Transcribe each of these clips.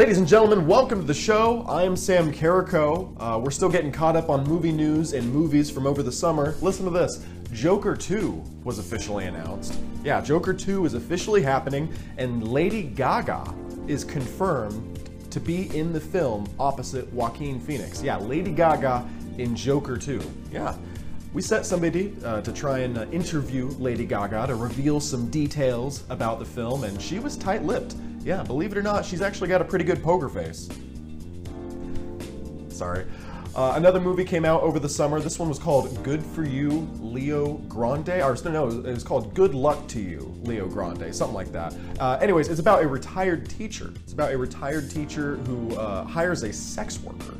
Ladies and gentlemen, welcome to the show. I am Sam Carrico. Uh, we're still getting caught up on movie news and movies from over the summer. Listen to this Joker 2 was officially announced. Yeah, Joker 2 is officially happening, and Lady Gaga is confirmed to be in the film opposite Joaquin Phoenix. Yeah, Lady Gaga in Joker 2. Yeah. We set somebody uh, to try and uh, interview Lady Gaga to reveal some details about the film, and she was tight lipped. Yeah, believe it or not, she's actually got a pretty good poker face. Sorry. Uh, another movie came out over the summer. This one was called Good for You, Leo Grande. Or no, no, it was called Good Luck to You, Leo Grande, something like that. Uh, anyways, it's about a retired teacher. It's about a retired teacher who uh, hires a sex worker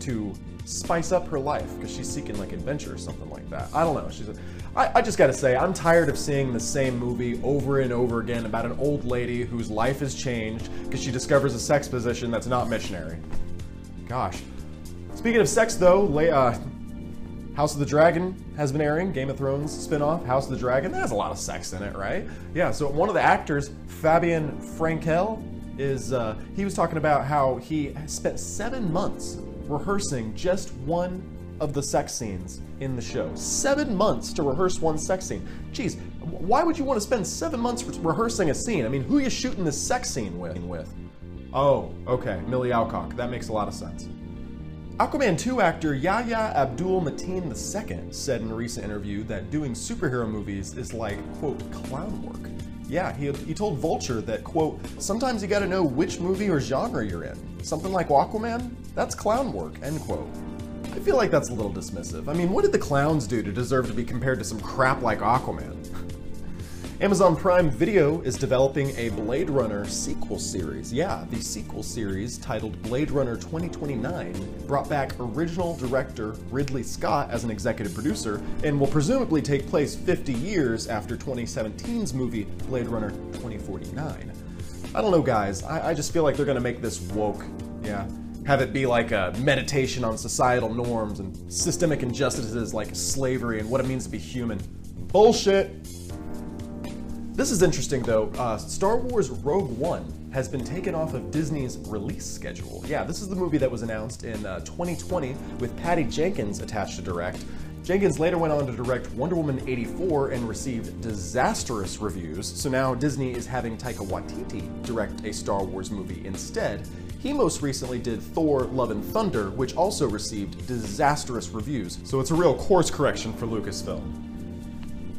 to spice up her life because she's seeking like adventure or something like that. I don't know. She's. A, I, I just gotta say, I'm tired of seeing the same movie over and over again about an old lady whose life has changed because she discovers a sex position that's not missionary. Gosh. Speaking of sex, though, uh, House of the Dragon has been airing, Game of Thrones spin-off, House of the Dragon. That has a lot of sex in it, right? Yeah, so one of the actors, Fabian Frankel, is uh, he was talking about how he spent seven months rehearsing just one of the sex scenes in the show. Seven months to rehearse one sex scene. Geez, why would you want to spend seven months rehearsing a scene? I mean, who are you shooting this sex scene with? Oh, okay, Millie Alcock. That makes a lot of sense. Aquaman 2 actor Yahya Abdul Mateen II said in a recent interview that doing superhero movies is like, quote, clown work. Yeah, he, he told Vulture that, quote, sometimes you gotta know which movie or genre you're in. Something like Aquaman? That's clown work, end quote. I feel like that's a little dismissive. I mean, what did the clowns do to deserve to be compared to some crap like Aquaman? Amazon Prime Video is developing a Blade Runner sequel series. Yeah, the sequel series, titled Blade Runner 2029, brought back original director Ridley Scott as an executive producer and will presumably take place 50 years after 2017's movie Blade Runner 2049. I don't know, guys. I, I just feel like they're gonna make this woke. Yeah have it be like a meditation on societal norms and systemic injustices like slavery and what it means to be human. Bullshit! This is interesting though. Uh, Star Wars Rogue One has been taken off of Disney's release schedule. Yeah, this is the movie that was announced in uh, 2020 with Patty Jenkins attached to direct. Jenkins later went on to direct Wonder Woman 84 and received disastrous reviews, so now Disney is having Taika Waititi direct a Star Wars movie instead, he most recently did Thor Love and Thunder, which also received disastrous reviews, so it's a real course correction for Lucasfilm.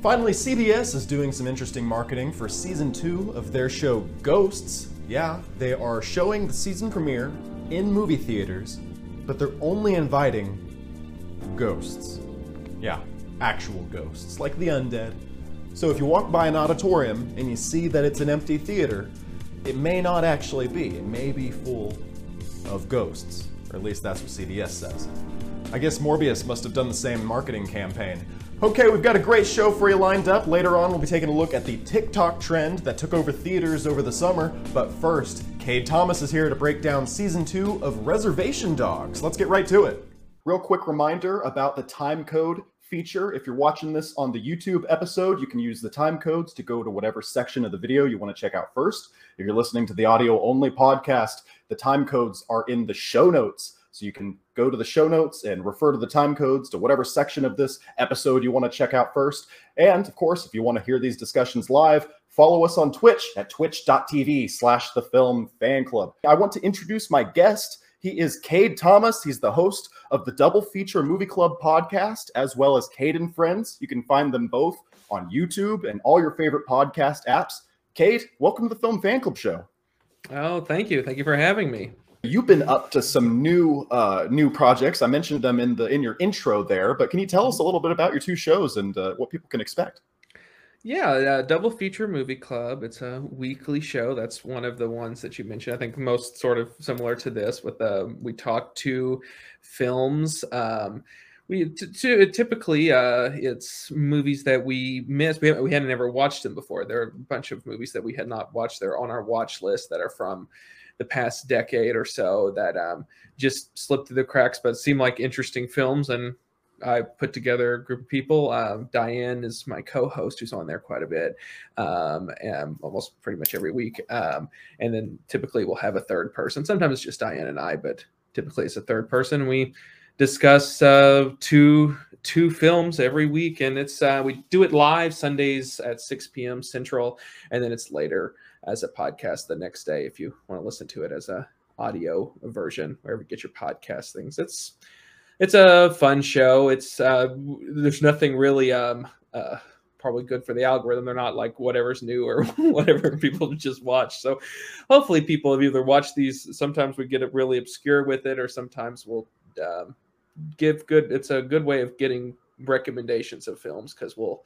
Finally, CBS is doing some interesting marketing for season two of their show Ghosts. Yeah, they are showing the season premiere in movie theaters, but they're only inviting ghosts. Yeah, actual ghosts, like the undead. So if you walk by an auditorium and you see that it's an empty theater, it may not actually be. It may be full of ghosts, or at least that's what CBS says. I guess Morbius must have done the same marketing campaign. Okay, we've got a great show for you lined up. Later on, we'll be taking a look at the TikTok trend that took over theaters over the summer. But first, Cade Thomas is here to break down season two of Reservation Dogs. Let's get right to it. Real quick reminder about the time code feature. If you're watching this on the YouTube episode, you can use the time codes to go to whatever section of the video you want to check out first. If you're listening to the audio only podcast, the time codes are in the show notes. So you can go to the show notes and refer to the time codes to whatever section of this episode you want to check out first. And of course, if you want to hear these discussions live, follow us on Twitch at twitch.tv slash the film fan club. I want to introduce my guest. He is Cade Thomas. He's the host of the Double Feature Movie Club podcast, as well as Cade and Friends. You can find them both on YouTube and all your favorite podcast apps. Cade, welcome to the Film Fan Club Show. Oh, thank you. Thank you for having me. You've been up to some new uh, new projects. I mentioned them in the in your intro there, but can you tell us a little bit about your two shows and uh, what people can expect? Yeah, uh, Double Feature Movie Club. It's a weekly show. That's one of the ones that you mentioned. I think most sort of similar to this. With uh, we talk to films. Um, we t- t- typically uh, it's movies that we missed. We, we hadn't ever watched them before. There are a bunch of movies that we had not watched. They're on our watch list that are from the past decade or so that um, just slipped through the cracks, but seem like interesting films and I put together a group of people. Um, Diane is my co-host, who's on there quite a bit, um, and almost pretty much every week. Um, and then typically we'll have a third person. Sometimes it's just Diane and I, but typically it's a third person. We discuss uh, two two films every week, and it's uh, we do it live Sundays at 6 p.m. Central, and then it's later as a podcast the next day if you want to listen to it as a audio version wherever you get your podcast things. It's it's a fun show. It's uh, there's nothing really um, uh, probably good for the algorithm. They're not like whatever's new or whatever people just watch. So hopefully people have either watched these. Sometimes we get it really obscure with it, or sometimes we'll um, give good. It's a good way of getting recommendations of films because we'll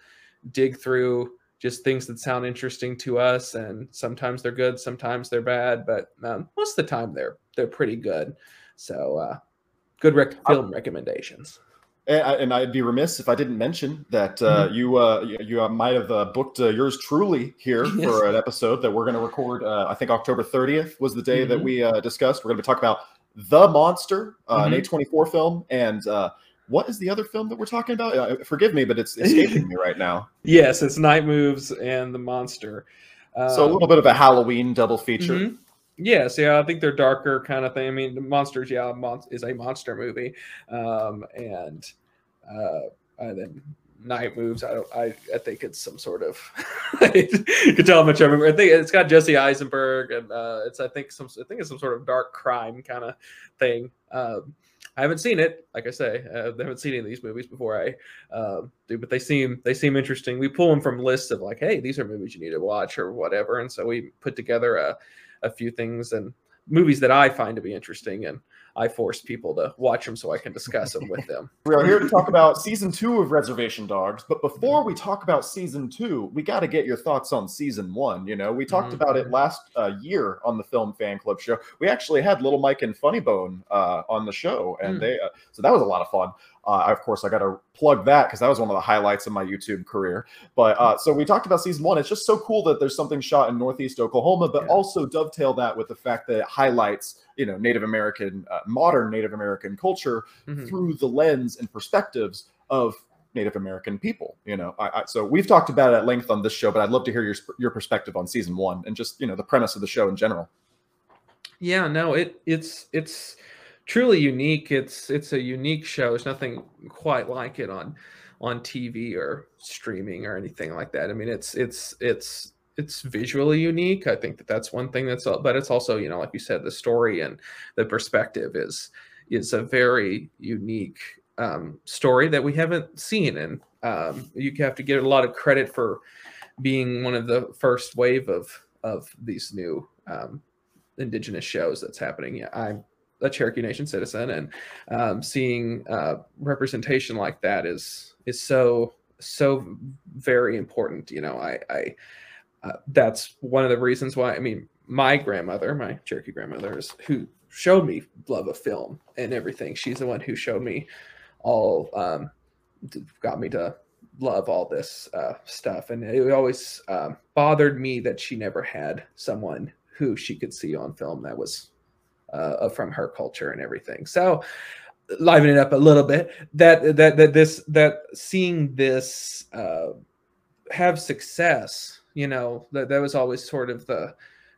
dig through just things that sound interesting to us and sometimes they're good sometimes they're bad but um, most of the time they're they're pretty good so uh, good rec- film recommendations and, I'd be remiss if I didn't mention that uh, mm-hmm. you uh, you uh, might have uh, booked uh, yours truly here yes. for an episode that we're going to record. Uh, I think October 30th was the day mm-hmm. that we discussed. We're going to be talking about The Monster, mm-hmm. an A24 film, and what is the other film that we're talking about? Uh, forgive me, but it's escaping me right now. Yes, it's Night Moves and The Monster. Um, so a little bit of a Halloween double feature. Mm-hmm. Yes, yeah, I think they're darker kind of thing. I mean, Monsters, yeah, mon- is a monster movie, um, and uh, and then Night Moves. I don't. I, I think it's some sort of. you can tell much I remember. I think it's got Jesse Eisenberg, and uh, it's I think some. I think it's some sort of dark crime kind of thing. Um, I haven't seen it. Like I say, uh, I haven't seen any of these movies before I um, do, but they seem they seem interesting. We pull them from lists of like, hey, these are movies you need to watch or whatever, and so we put together a, a few things and movies that I find to be interesting and I force people to watch them so I can discuss them with them. We are here to talk about season two of Reservation Dogs, but before we talk about season two, we got to get your thoughts on season one. You know, we talked mm-hmm. about it last uh, year on the Film Fan Club show. We actually had Little Mike and Funny Bone uh, on the show, and mm. they uh, so that was a lot of fun. Uh, of course, I got to plug that because that was one of the highlights of my YouTube career. But uh, so we talked about season one. It's just so cool that there's something shot in Northeast Oklahoma, but yeah. also dovetail that with the fact that it highlights, you know, Native American, uh, modern Native American culture mm-hmm. through the lens and perspectives of Native American people. You know, I, I, so we've talked about it at length on this show, but I'd love to hear your your perspective on season one and just you know the premise of the show in general. Yeah, no, it it's it's truly unique. It's it's a unique show. There's nothing quite like it on on TV or streaming or anything like that. I mean, it's it's it's it's visually unique. I think that that's one thing that's but it's also you know like you said the story and the perspective is is a very unique um, story that we haven't seen and um, you have to get a lot of credit for being one of the first wave of of these new um, indigenous shows that's happening. Yeah, I'm a Cherokee Nation citizen, and um, seeing uh, representation like that is is so so very important. You know, I, I uh, that's one of the reasons why. I mean, my grandmother, my Cherokee grandmother, is who showed me love of film and everything. She's the one who showed me all, um, got me to love all this uh, stuff, and it always um, bothered me that she never had someone who she could see on film that was uh, from her culture and everything. So liven it up a little bit. That that that this that seeing this uh, have success, you know, that that was always sort of the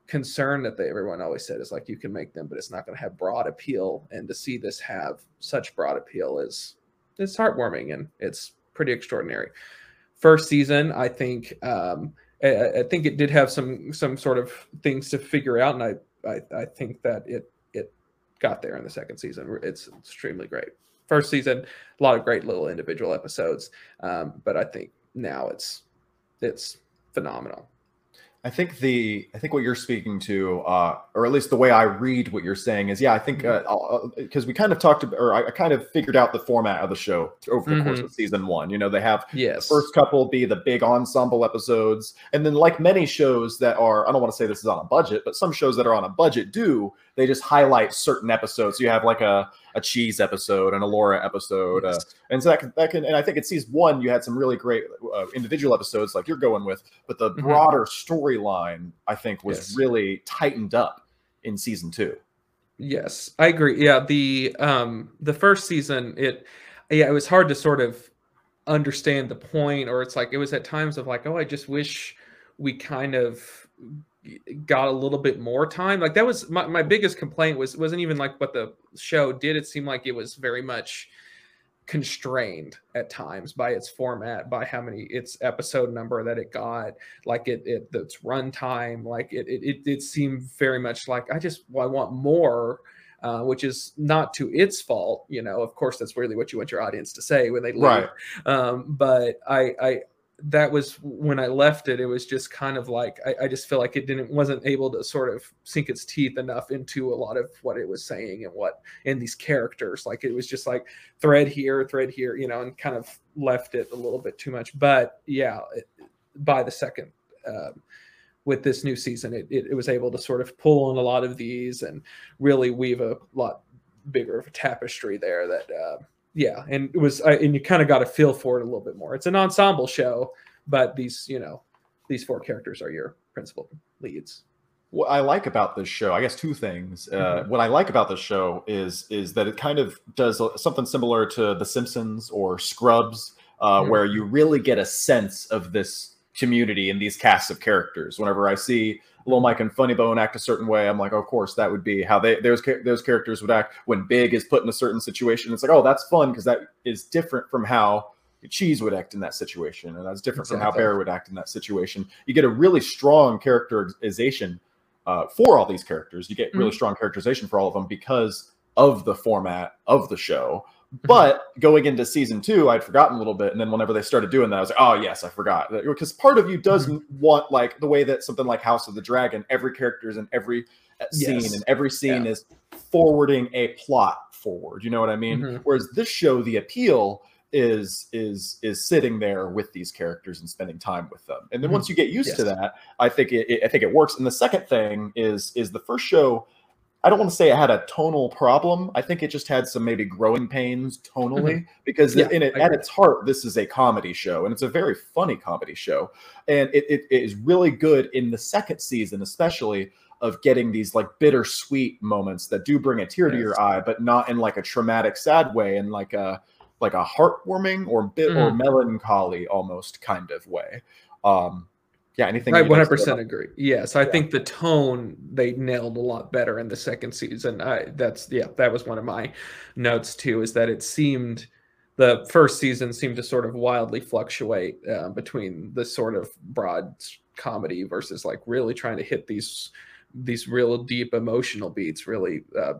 concern that they everyone always said is like you can make them, but it's not going to have broad appeal. And to see this have such broad appeal is it's heartwarming and it's pretty extraordinary. First season, I think. Um, I, I think it did have some some sort of things to figure out, and I I, I think that it got there in the second season. It's extremely great. First season, a lot of great little individual episodes, um, but I think now it's it's phenomenal. I think the I think what you're speaking to, uh, or at least the way I read what you're saying is, yeah, I think because mm-hmm. uh, we kind of talked about, or I, kind of figured out the format of the show over the mm-hmm. course of season one. You know, they have yes. the first couple be the big ensemble episodes, and then like many shows that are, I don't want to say this is on a budget, but some shows that are on a budget do they just highlight certain episodes. So you have like a a cheese episode and a Elora episode, uh, yes. uh, and so that can, that can and I think it sees one you had some really great uh, individual episodes like you're going with, but the mm-hmm. broader storyline I think was yes. really tightened up in season two. Yes, I agree. Yeah, the um the first season it yeah, it was hard to sort of understand the point, or it's like it was at times of like, oh, I just wish we kind of got a little bit more time. Like that was my, my biggest complaint was wasn't even like what the show did. It seemed like it was very much constrained at times by its format, by how many its episode number that it got, like it it its runtime, like it it it seemed very much like I just well, I want more. Uh, which is not to its fault, you know. Of course, that's really what you want your audience to say when they leave. Right. Um, but I, I, that was when I left it. It was just kind of like I, I, just feel like it didn't wasn't able to sort of sink its teeth enough into a lot of what it was saying and what in these characters. Like it was just like thread here, thread here, you know, and kind of left it a little bit too much. But yeah, it, by the second. Um, with this new season, it, it, it was able to sort of pull on a lot of these and really weave a lot bigger of a tapestry there that uh, yeah, and it was, uh, and you kind of got a feel for it a little bit more. It's an ensemble show, but these, you know, these four characters are your principal leads. What I like about this show, I guess, two things. Uh, mm-hmm. What I like about this show is is that it kind of does something similar to The Simpsons or Scrubs, uh, mm-hmm. where you really get a sense of this community and these casts of characters. Whenever I see Little Mike and Funny Bone act a certain way, I'm like, of course, that would be how they those those characters would act when Big is put in a certain situation. It's like, oh, that's fun because that is different from how Cheese would act in that situation, and that's different exactly. from how Bear would act in that situation. You get a really strong characterization uh, for all these characters. You get really mm-hmm. strong characterization for all of them because of the format of the show. But going into season two, I'd forgotten a little bit, and then whenever they started doing that, I was like, "Oh yes, I forgot." Because part of you does mm-hmm. want like the way that something like House of the Dragon, every character is in every uh, scene, yes. and every scene yeah. is forwarding a plot forward. You know what I mean? Mm-hmm. Whereas this show, the appeal is is is sitting there with these characters and spending time with them. And then mm-hmm. once you get used yes. to that, I think it, it, I think it works. And the second thing is is the first show I don't want to say it had a tonal problem. I think it just had some maybe growing pains tonally mm-hmm. because yeah, in it, at its heart, this is a comedy show and it's a very funny comedy show. And it, it, it is really good in the second season, especially of getting these like bittersweet moments that do bring a tear yes. to your eye, but not in like a traumatic, sad way, and like a like a heartwarming or bit mm. or melancholy almost kind of way. Um, yeah, anything. I 100% agree. Yes, I yeah. think the tone they nailed a lot better in the second season. I that's yeah, that was one of my notes too. Is that it seemed the first season seemed to sort of wildly fluctuate uh, between the sort of broad comedy versus like really trying to hit these these real deep emotional beats, really uh,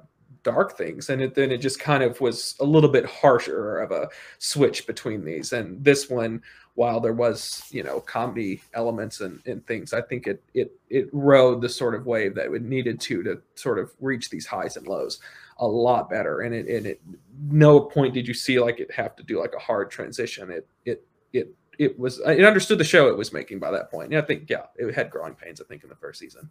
dark things and it, then it just kind of was a little bit harsher of a switch between these and this one while there was you know comedy elements and, and things i think it it it rode the sort of wave that it needed to to sort of reach these highs and lows a lot better. And it and it no point did you see like it have to do like a hard transition. It it it it was it understood the show it was making by that point. point i think yeah it had growing pains i think in the first season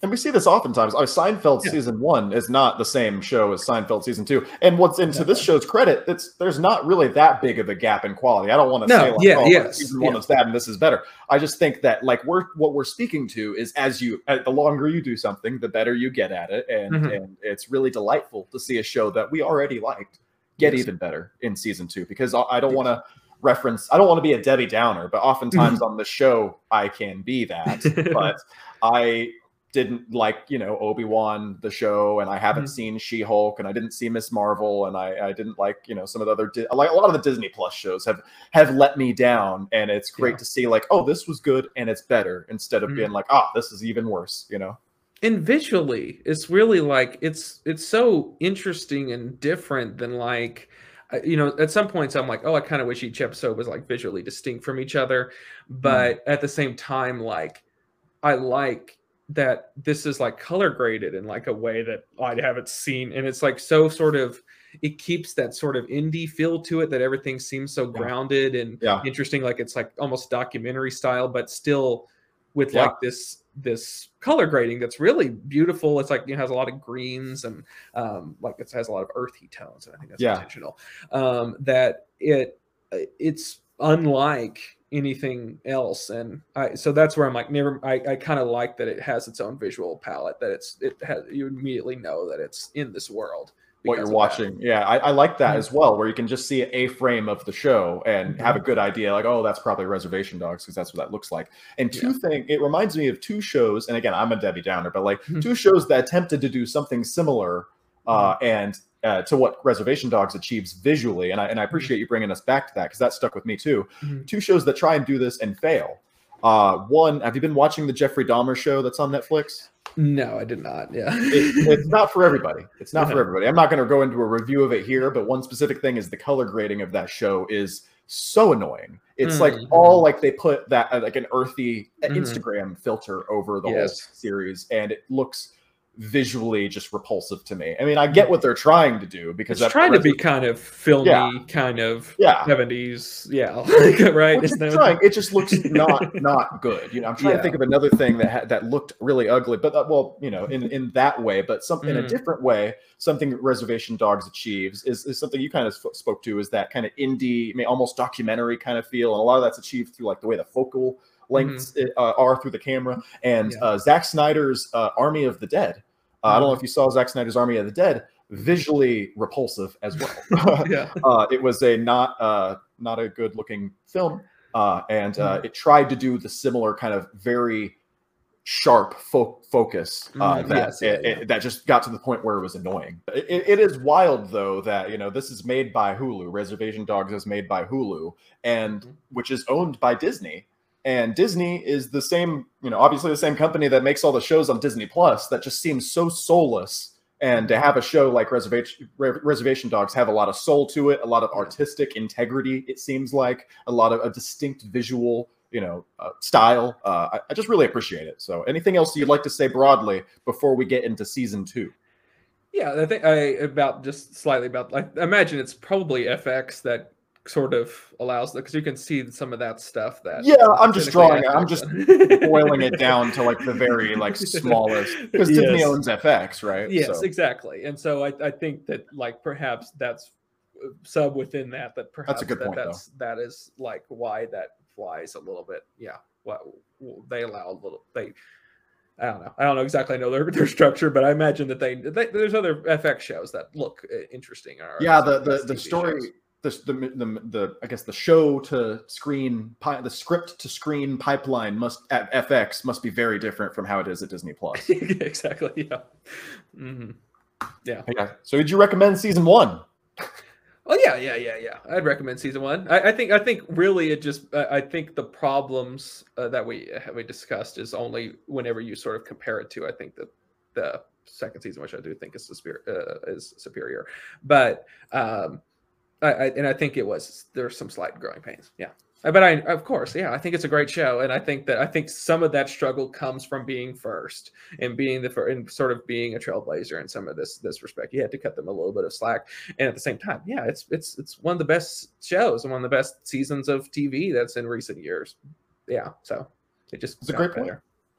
and we see this oftentimes. Oh, Seinfeld yeah. season one is not the same show as Seinfeld season two. And what's into this show's credit, it's there's not really that big of a gap in quality. I don't want to no, say like, yeah, oh, yes, season one is bad and this is better. I just think that like we're what we're speaking to is as you the longer you do something, the better you get at it, and mm-hmm. and it's really delightful to see a show that we already liked get yes. even better in season two because I don't want to reference. I don't want to be a Debbie Downer, but oftentimes on the show I can be that. but I didn't like you know obi-wan the show and i haven't mm-hmm. seen she-hulk and i didn't see miss marvel and I, I didn't like you know some of the other like a lot of the disney plus shows have have let me down and it's great yeah. to see like oh this was good and it's better instead of mm-hmm. being like oh this is even worse you know and visually it's really like it's it's so interesting and different than like you know at some points i'm like oh i kind of wish each episode was like visually distinct from each other mm-hmm. but mm-hmm. at the same time like i like that this is like color graded in like a way that I haven't seen. And it's like so sort of it keeps that sort of indie feel to it that everything seems so grounded and yeah. interesting. Like it's like almost documentary style, but still with yeah. like this this color grading that's really beautiful. It's like it has a lot of greens and um, like it has a lot of earthy tones, and I think that's yeah. intentional. Um, that it it's unlike anything else and i so that's where i'm like never i, I kind of like that it has its own visual palette that it's it has you immediately know that it's in this world what you're of that. watching. Yeah, I, I like that Mhm. as well, where you can just see a frame of the show and Mhm. have a good idea, like, oh, that's probably Reservation Dogs because that's what that looks like. And two thing, it reminds me of two shows, and again, I'm a Debbie Downer, but like Mhm. two shows that attempted to do something similar uh, and uh, to what Reservation Dogs achieves visually. And I and I appreciate you bringing us back to that because that stuck with me too. Mhm. Two shows that try and do this and fail. Uh, one, have you been watching the Jeffrey Dahmer show that's on Netflix? No, I did not. Yeah. it, it's not for everybody. It's not for everybody. I'm not going to go into a review of it here, but one specific thing is the color grading of that show is so annoying. It's like Mhm. all like they put that uh, like an earthy uh, Mhm. Instagram filter over the whole series, and it looks visually just repulsive to me. I mean, I get what they're trying to do because it's trying to be kind of filmy, Yeah. kind of yeah. 70s. Yeah. right. It's trying. It just looks not not good. You know, I'm trying Yeah. to think of another thing that had, that looked really ugly, but uh, well, you know, in in that way, but some in a Mhm. different way, something Reservation Dogs achieves is, is something you kind of sp- spoke to is that kind of indie, I mean, almost documentary kind of feel, and a lot of that's achieved through like the way the focal lengths uh, are through the camera, and Mm-hmm. Yeah. uh, Zack Snyder's uh, Army of the Dead. Uh, I don't know if you saw Zack Snyder's Army of the Dead. Visually repulsive as well. yeah. uh, it was a not uh, not a good looking film, uh, and uh, it tried to do the similar kind of very sharp fo- focus uh, Mm, that yes, it, yeah. it- that just got to the point where it was annoying. It, it- is wild though that you know this is made by Hulu. Reservation Dogs is made by Hulu, and Mhm. which is owned by Disney. And Disney is the same, you know, obviously the same company that makes all the shows on Disney Plus. That just seems so soulless. And to have a show like Reservation Reservation Dogs have a lot of soul to it, a lot of artistic integrity. It seems like a lot of a distinct visual, you know, uh, style. Uh, I, I just really appreciate it. So, anything else you'd like to say broadly before we get into season two? Yeah, I think I about just slightly about like I imagine it's probably FX that sort of allows because you can see some of that stuff that Yeah, I'm just drawing. I'm just boiling it down to like the very like smallest because Disney owns FX, right? Yes, So- exactly. And so I, I think that like perhaps that's uh, sub within that that perhaps that's a good that, point, though. that's that is like why that flies a little bit. Yeah. What they allow a little they I don't know. I don't know exactly I know their, their structure, but I imagine that they, they there's other FX shows that look uh, interesting. Yeah the the, the TV story shows. The, the the the i guess the show to screen pi- the script to screen pipeline must at fx must be very different from how it is at disney plus exactly. Yeah. hmm Yeah. yeah so would you recommend season one Oh yeah, yeah, yeah, yeah. I'd recommend season one. I, I think I think really it just I I think the problems uh, that we uh, we discussed is only whenever you sort of compare it to I think the the second season, which I do think is superior, uh, is superior. But um, I, I and I think it was there's some slight growing pains. Yeah. Uh, But I, of course, yeah, I think it's a great show, and I think that I think some of that struggle comes from being first and being the first, and sort of being a trailblazer in some of this this respect. You had to cut them a little bit of slack, and at the same time, yeah, it's it's it's one of the best shows and one of the best seasons of TV that's in recent years. Yeah, so it just It's a great point.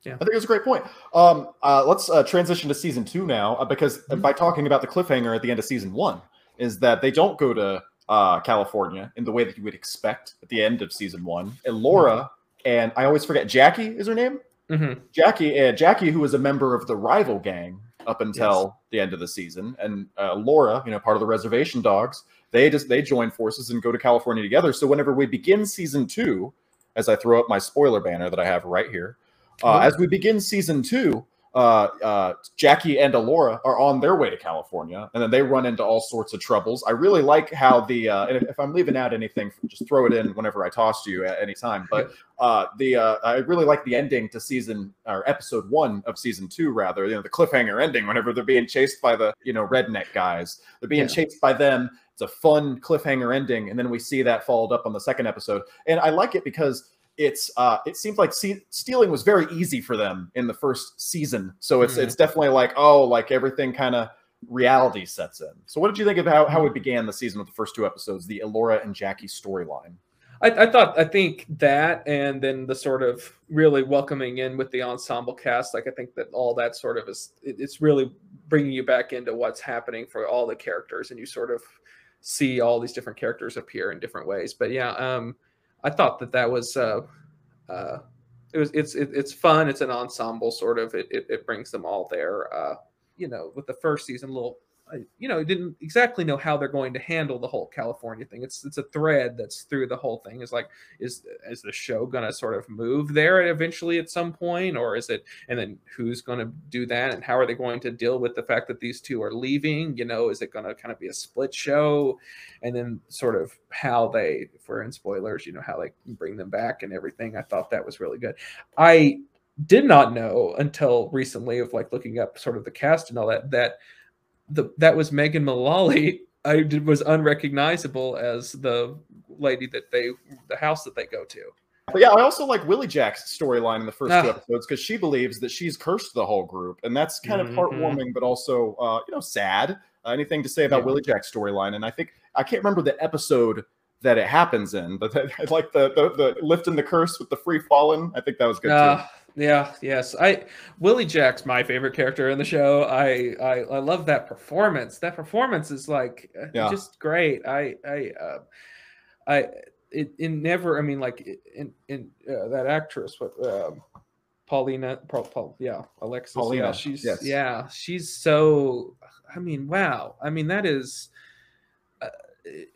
Yeah. I think it's a great point. Um, uh, let's uh, transition to season two now, uh, because Mhm. by talking about the cliffhanger at the end of season one, is that they don't go to uh, California in the way that you would expect at the end of season one. And Elora and I always forget Jackie is her name. Mhm. Jackie, uh, Jackie, who was a member of the rival gang up until the end of the season, and uh, Elora, you know, part of the Reservation Dogs, they just they join forces and go to California together. So whenever we begin season two, as I throw up my spoiler banner that I have right here, uh, Cool. as we begin season two, uh, uh, Jackie and Elora are on their way to California, and then they run into all sorts of troubles. I really like how the uh, and if, if I'm leaving out anything, just throw it in whenever I toss to you at any time. But uh, the uh, I really like the ending to season or episode one of season two, rather you know the cliffhanger ending whenever they're being chased by the you know redneck guys. They're being Yeah. chased by them. It's a fun cliffhanger ending, and then we see that followed up on the second episode, and I like it because it's uh it seems like stealing was very easy for them in the first season. So it's Mhm. it's definitely like oh like everything kind of reality sets in. So what did you think of how, how it began the season with the first two episodes the Elora and Jackie storyline? I, I thought I think that and then the sort of really welcoming in with the ensemble cast like I think that all that sort of is it, it's really bringing you back into what's happening for all the characters and you sort of see all these different characters appear in different ways. But yeah um I thought that that was uh uh it was it's it, it's fun. It's an ensemble sort of. It, it, it brings them all there uh you know with the first season little you know didn't exactly know how they're going to handle the whole California thing. It's it's a thread that's through the whole thing. Is like is is the show to sort of move there eventually at some point, or is it? And then who's to do that, and how are they going to deal with the fact that these two are leaving? You know, is it to kind of be a split show, and then sort of how they, if we're in spoilers, you know, how they bring them back and everything. I thought that was really good. I did not know until recently of like looking up sort of the cast and all that that the that was Megan Mullally. I did, was unrecognizable as the lady that they the house that they go to. But yeah, I also like Willie Jack's storyline in the first two Ah. episodes because she believes that she's cursed the whole group, and that's kind of Mhm. heartwarming, but also uh, you know sad. Uh, anything to say about Yeah. Willie Jack's storyline? And I think I can't remember the episode that it happens in, but I like the, the the lifting the curse with the free falling. I think that was good too. Yeah, yes. I Willie Jack's my favorite character in the show. I I, I love that performance. That performance is like uh, Yeah. just great. I I uh, I it, it never. I mean, like in in uh, that actress, what um, Paulina, Paul, Paul, yeah, Alexis. Paulina. Yeah, she's yes. yeah, she's so. I mean, wow. I mean, that is. Uh, it-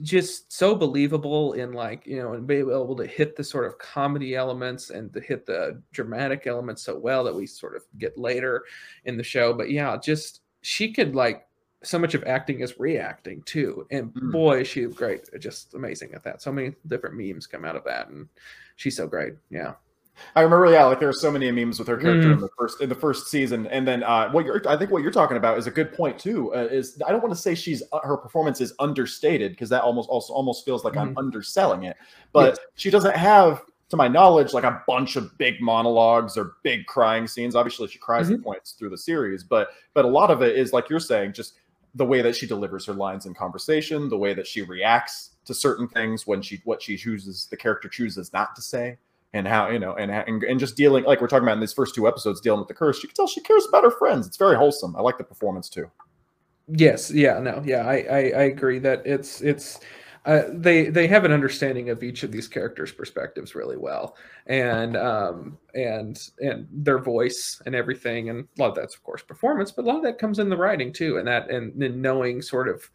just so believable in like you know and be able to hit the sort of comedy elements and to hit the dramatic elements so well that we sort of get later in the show. But yeah just she could like so much of acting is reacting too. And Mm. boy is she great just amazing at that. So many different memes come out of that and she's so great. Yeah I remember, yeah, like there are so many memes with her character Mm. in the first in the first season, and then uh, what you're I think what you're talking about is a good point too. Uh, is I don't want to say she's uh, her performance is understated because that almost also almost feels like I'm underselling it, but. Yes. she doesn't have, to my knowledge, like a bunch of big monologues or big crying scenes. Obviously, she cries Mm-hmm. at points through the series, but but a lot of it is like you're saying, just the way that she delivers her lines in conversation, the way that she reacts to certain things when she what she chooses the character chooses not to say and how you know and, and and just dealing like we're talking about in these first two episodes dealing with the curse you can tell she cares about her friends. It's very wholesome. I like the performance too. Yes, yeah, no, yeah, I, I, I agree that it's it's uh, they they have an understanding of each of these characters' perspectives really well, and um and and their voice and everything, and a lot of that's of course performance, but a lot of that comes in the writing too, and that and then knowing sort of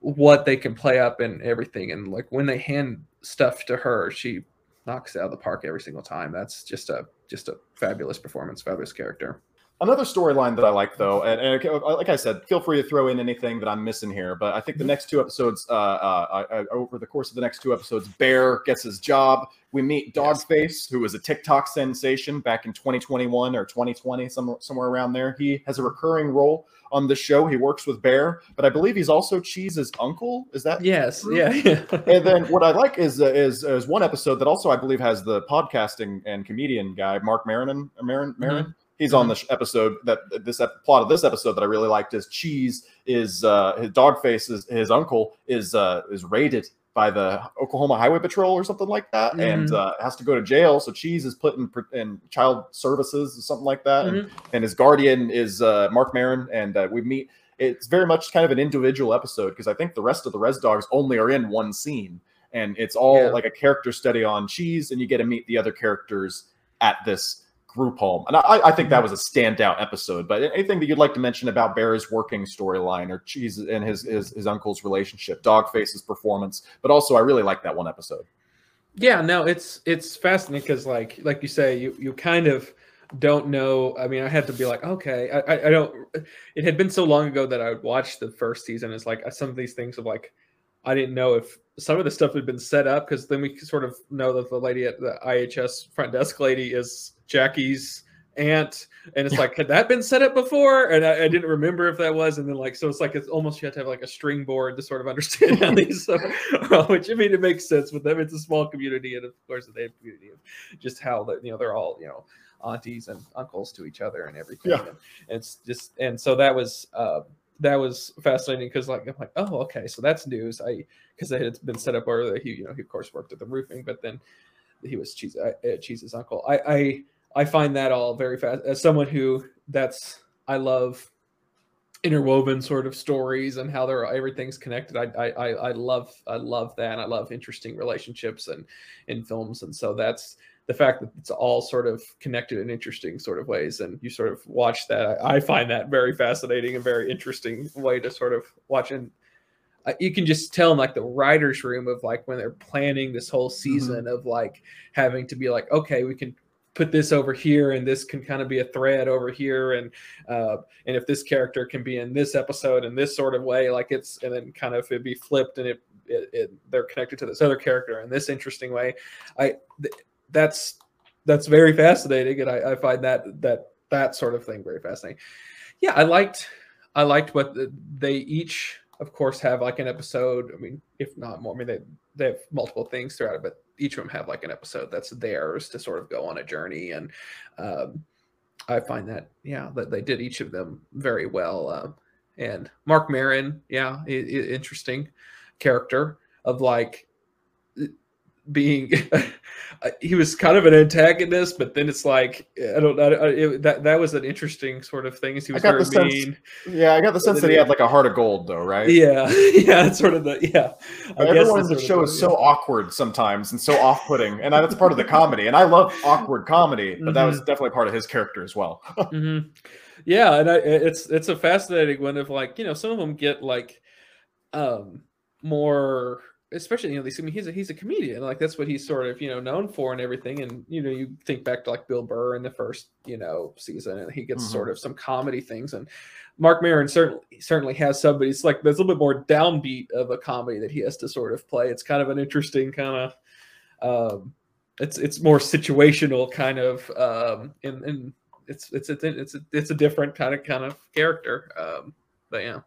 what they can play up and everything, and like when they hand stuff to her, she knocks out of the park every single time. That's just a just a fabulous performance, fabulous character. Another storyline that I like, though, and, and like I said, feel free to throw in anything that I'm missing here. But I think the next two episodes, uh, uh, uh, over the course of the next two episodes, Bear gets his job. We meet Yes. Dogface, who was a TikTok sensation back in 2021 or 2020, somewhere somewhere around there. He has a recurring role on the show. He works with Bear, but I believe he's also Cheese's uncle. Is that Yes, yeah, yeah. and then what I like is uh, is is one episode that also I believe has the podcasting and comedian guy Mark Maron. Maron, Maron. He's on the sh- episode that this ep- plot of this episode that I really liked is Cheese is uh, his Dogface is his uncle is uh, is raided by the Oklahoma Highway Patrol or something like that, and Mhm. uh, has to go to jail. So Cheese is put in, in child services or something like that, and, Mm-hmm. and his guardian is uh, Mark Maron, and uh, we meet. It's very much kind of an individual episode because I think the rest of the Res Dogs only are in one scene, and it's all Yeah. like a character study on Cheese, and you get to meet the other characters at this group home. And I, I think that mm-hmm. was a standout episode. But anything that you'd like to mention about Bear's working storyline or Cheese and his, his his uncle's relationship, Dogface's performance, but also I really like that one episode. Yeah, no, it's it's fascinating because like like you say, you you kind of don't know. I mean, I had to be like, okay, I, I, I don't. It had been so long ago that I would watch the first season. It's like some of these things of like, I didn't know if some of the stuff had been set up because then we sort of know that the lady at the IHS front desk lady is Jackie's aunt, and it's like, had that been set up before? And I, I didn't remember if that was. And then like, so it's like it's almost you have to have like a string board to sort of understand how these. So, which I mean, it makes sense with them. It's a small community, and of course, they have community of just how that you know they're all you know aunties and uncles to each other and everything. Yeah. And it's just and so that was uh that was fascinating because like I'm like oh okay so that's news I because it had been set up earlier he you know he of course worked at the roofing but then he was cheese uh, cheese's uncle I I I find that all very fast as someone who that's I love interwoven sort of stories and how they're everything's connected. I, I I I love I love that. I love interesting relationships and in films, and so that's the fact that it's all sort of connected in interesting sort of ways and you sort of watch that. I, find that very fascinating and very interesting way to sort of watch and you can just tell in like the writers room of like when they're planning this whole season of like having to be like okay we can put this over here and this can kind of be a thread over here and uh and if this character can be in this episode in this sort of way like it's and then kind of it be flipped and it, it, it they're connected to this other character in this interesting way. I th- that's that's very fascinating and I, I find that that that sort of thing very fascinating. Yeah i liked i liked what they each of course have like an episode. I mean if not more i mean they they have multiple things throughout it but each of them have like an episode that's theirs to sort of go on a journey and um, i find that yeah that they did each of them very well um, and mark Maron, yeah interesting character of like being he was kind of an antagonist but then it's like i don't know that that was an interesting sort of thing he was very sense- mean Yeah, I got the sense that he had like a heart of gold, though, right? yeah yeah it's sort of the yeah I Everyone in the show is so awkward sometimes and so off-putting, and that's part of the comedy. And I love awkward comedy, but that was Mm-hmm. definitely part of his character as well. hmm Yeah, and I, it's it's a fascinating one of like you know some of them get like um more especially you know these I mean he's a he's a comedian like that's what he's sort of you know known for and everything and you know you think back to like Bill Burr in the first you know season and he gets Mhm. sort of some comedy things and Mark Maron certainly certainly has some but it's like there's a little bit more downbeat of a comedy that he has to sort of play it's kind of an interesting kind of um it's it's more situational kind of um and and it's it's a it's a it's a different kind of kind of character um but yeah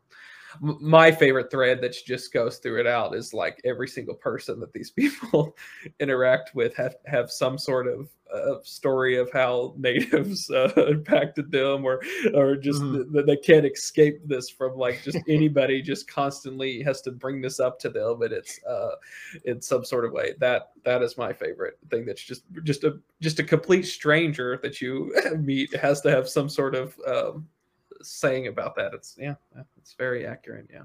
my favorite thread that just goes through it out is like every single person that these people interact with have have some sort of uh, story of how natives uh, impacted them or or just Mhm. th- that they can't escape this from like just anybody just constantly has to bring this up to them and it's uh in some sort of way that that is my favorite thing that's just just a just a complete stranger that you meet has to have some sort of um saying about that it's yeah it's very accurate yeah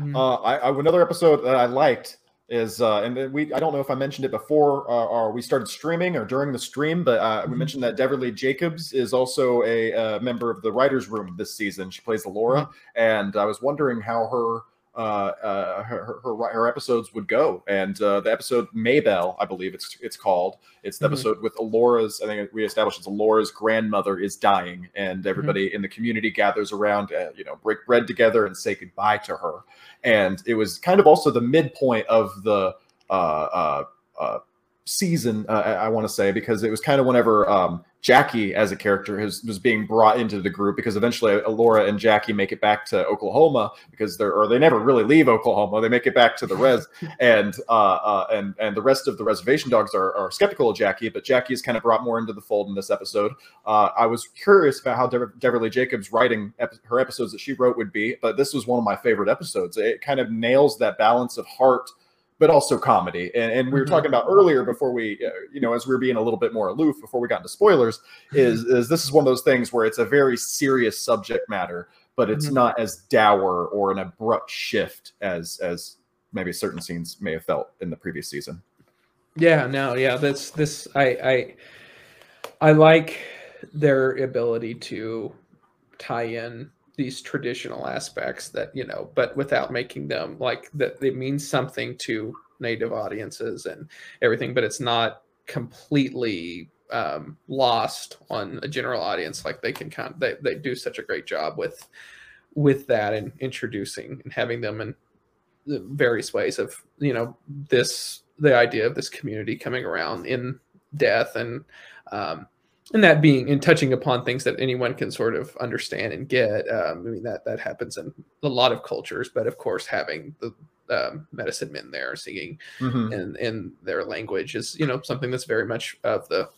Mhm. uh, I, I another episode that I liked is uh, and we I don't know if I mentioned it before uh, or we started streaming or during the stream, but uh, we Mhm. mentioned that Devery Jacobs is also a uh, member of the writers' room this season. She plays the Elora, and I was wondering how her. Uh, uh, her, her, her episodes would go, and uh, the episode Maybell, I believe it's it's called. It's the Mhm. episode with Elora's. I think we established it's Elora's grandmother is dying, and everybody in the community gathers around, uh, you know, break bread together and say goodbye to her and it was kind of also the midpoint of the uh, uh, uh, season. Uh, I, I want to say because it was kind of whenever um, Jackie as a character has, was being brought into the group because eventually Elora and Jackie make it back to Oklahoma because they're or they never really leave Oklahoma. They make it back to the res, and uh, uh, and and the rest of the reservation dogs are, are skeptical of Jackie, but Jackie is kind of brought more into the fold in this episode. Uh, I was curious about how Dever- Devery Jacobs writing ep- her episodes that she wrote would be, but this was one of my favorite episodes. It kind of nails that balance of heart, but also comedy. And, and we were Mhm. talking about earlier before we, uh, you know, as we were being a little bit more aloof before we got into spoilers, is is this is one of those things where it's a very serious subject matter, but it's Mhm. not as dour or an abrupt shift as as maybe certain scenes may have felt in the previous season. Yeah, no, yeah, that's this I I I like their ability to tie in these traditional aspects that, you know, but without making them like that it means something to native audiences and everything, but it's not completely um lost on a general audience like they can kind of they, they do such a great job with with that and introducing and having them in the various ways of you know this the idea of this community coming around in death and um and that being and touching upon things that anyone can sort of understand and get um, i mean that that happens in a lot of cultures but of course having the um, medicine men there singing Mhm. in in their language is you know something that's very much of the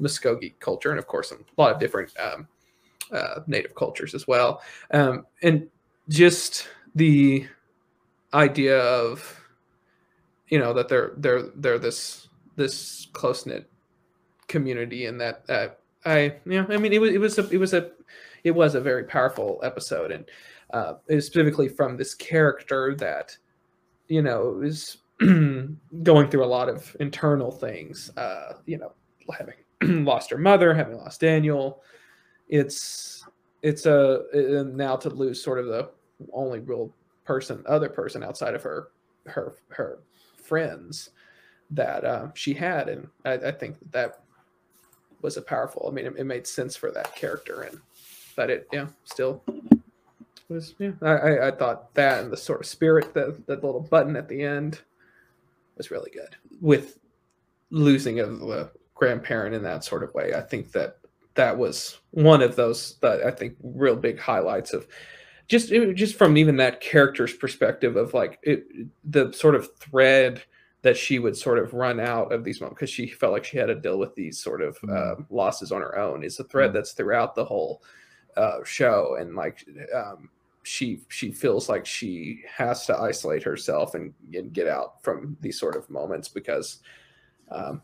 Muskogee culture, and of course a lot of different um, uh, native cultures as well. Um, and just the idea of you know that they're they're they're this this close knit community, and that uh, I you know I mean it was it was a it was a it was a very powerful episode, and uh, it specifically from this character that you know is going through a lot of internal things. Uh, you know, having lost her mother, having lost Daniel. It's it's a and now to lose sort of the only real person, other person outside of her her her friends that uh, she had, and I, I think that was a powerful. I mean, it, it, made sense for that character, and but it yeah still was yeah. I, I thought that and the sort of spirit that that little button at the end was really good with losing of the grandparent in that sort of way. I think that that was one of those that I think real big highlights of just just from even that character's perspective of like it, the sort of thread that she would sort of run out of these moments because she felt like she had to deal with these sort of uh, losses on her own is a thread mm-hmm. that's throughout the whole uh, show and like um, she she feels like she has to isolate herself and, and get out from these sort of moments because um,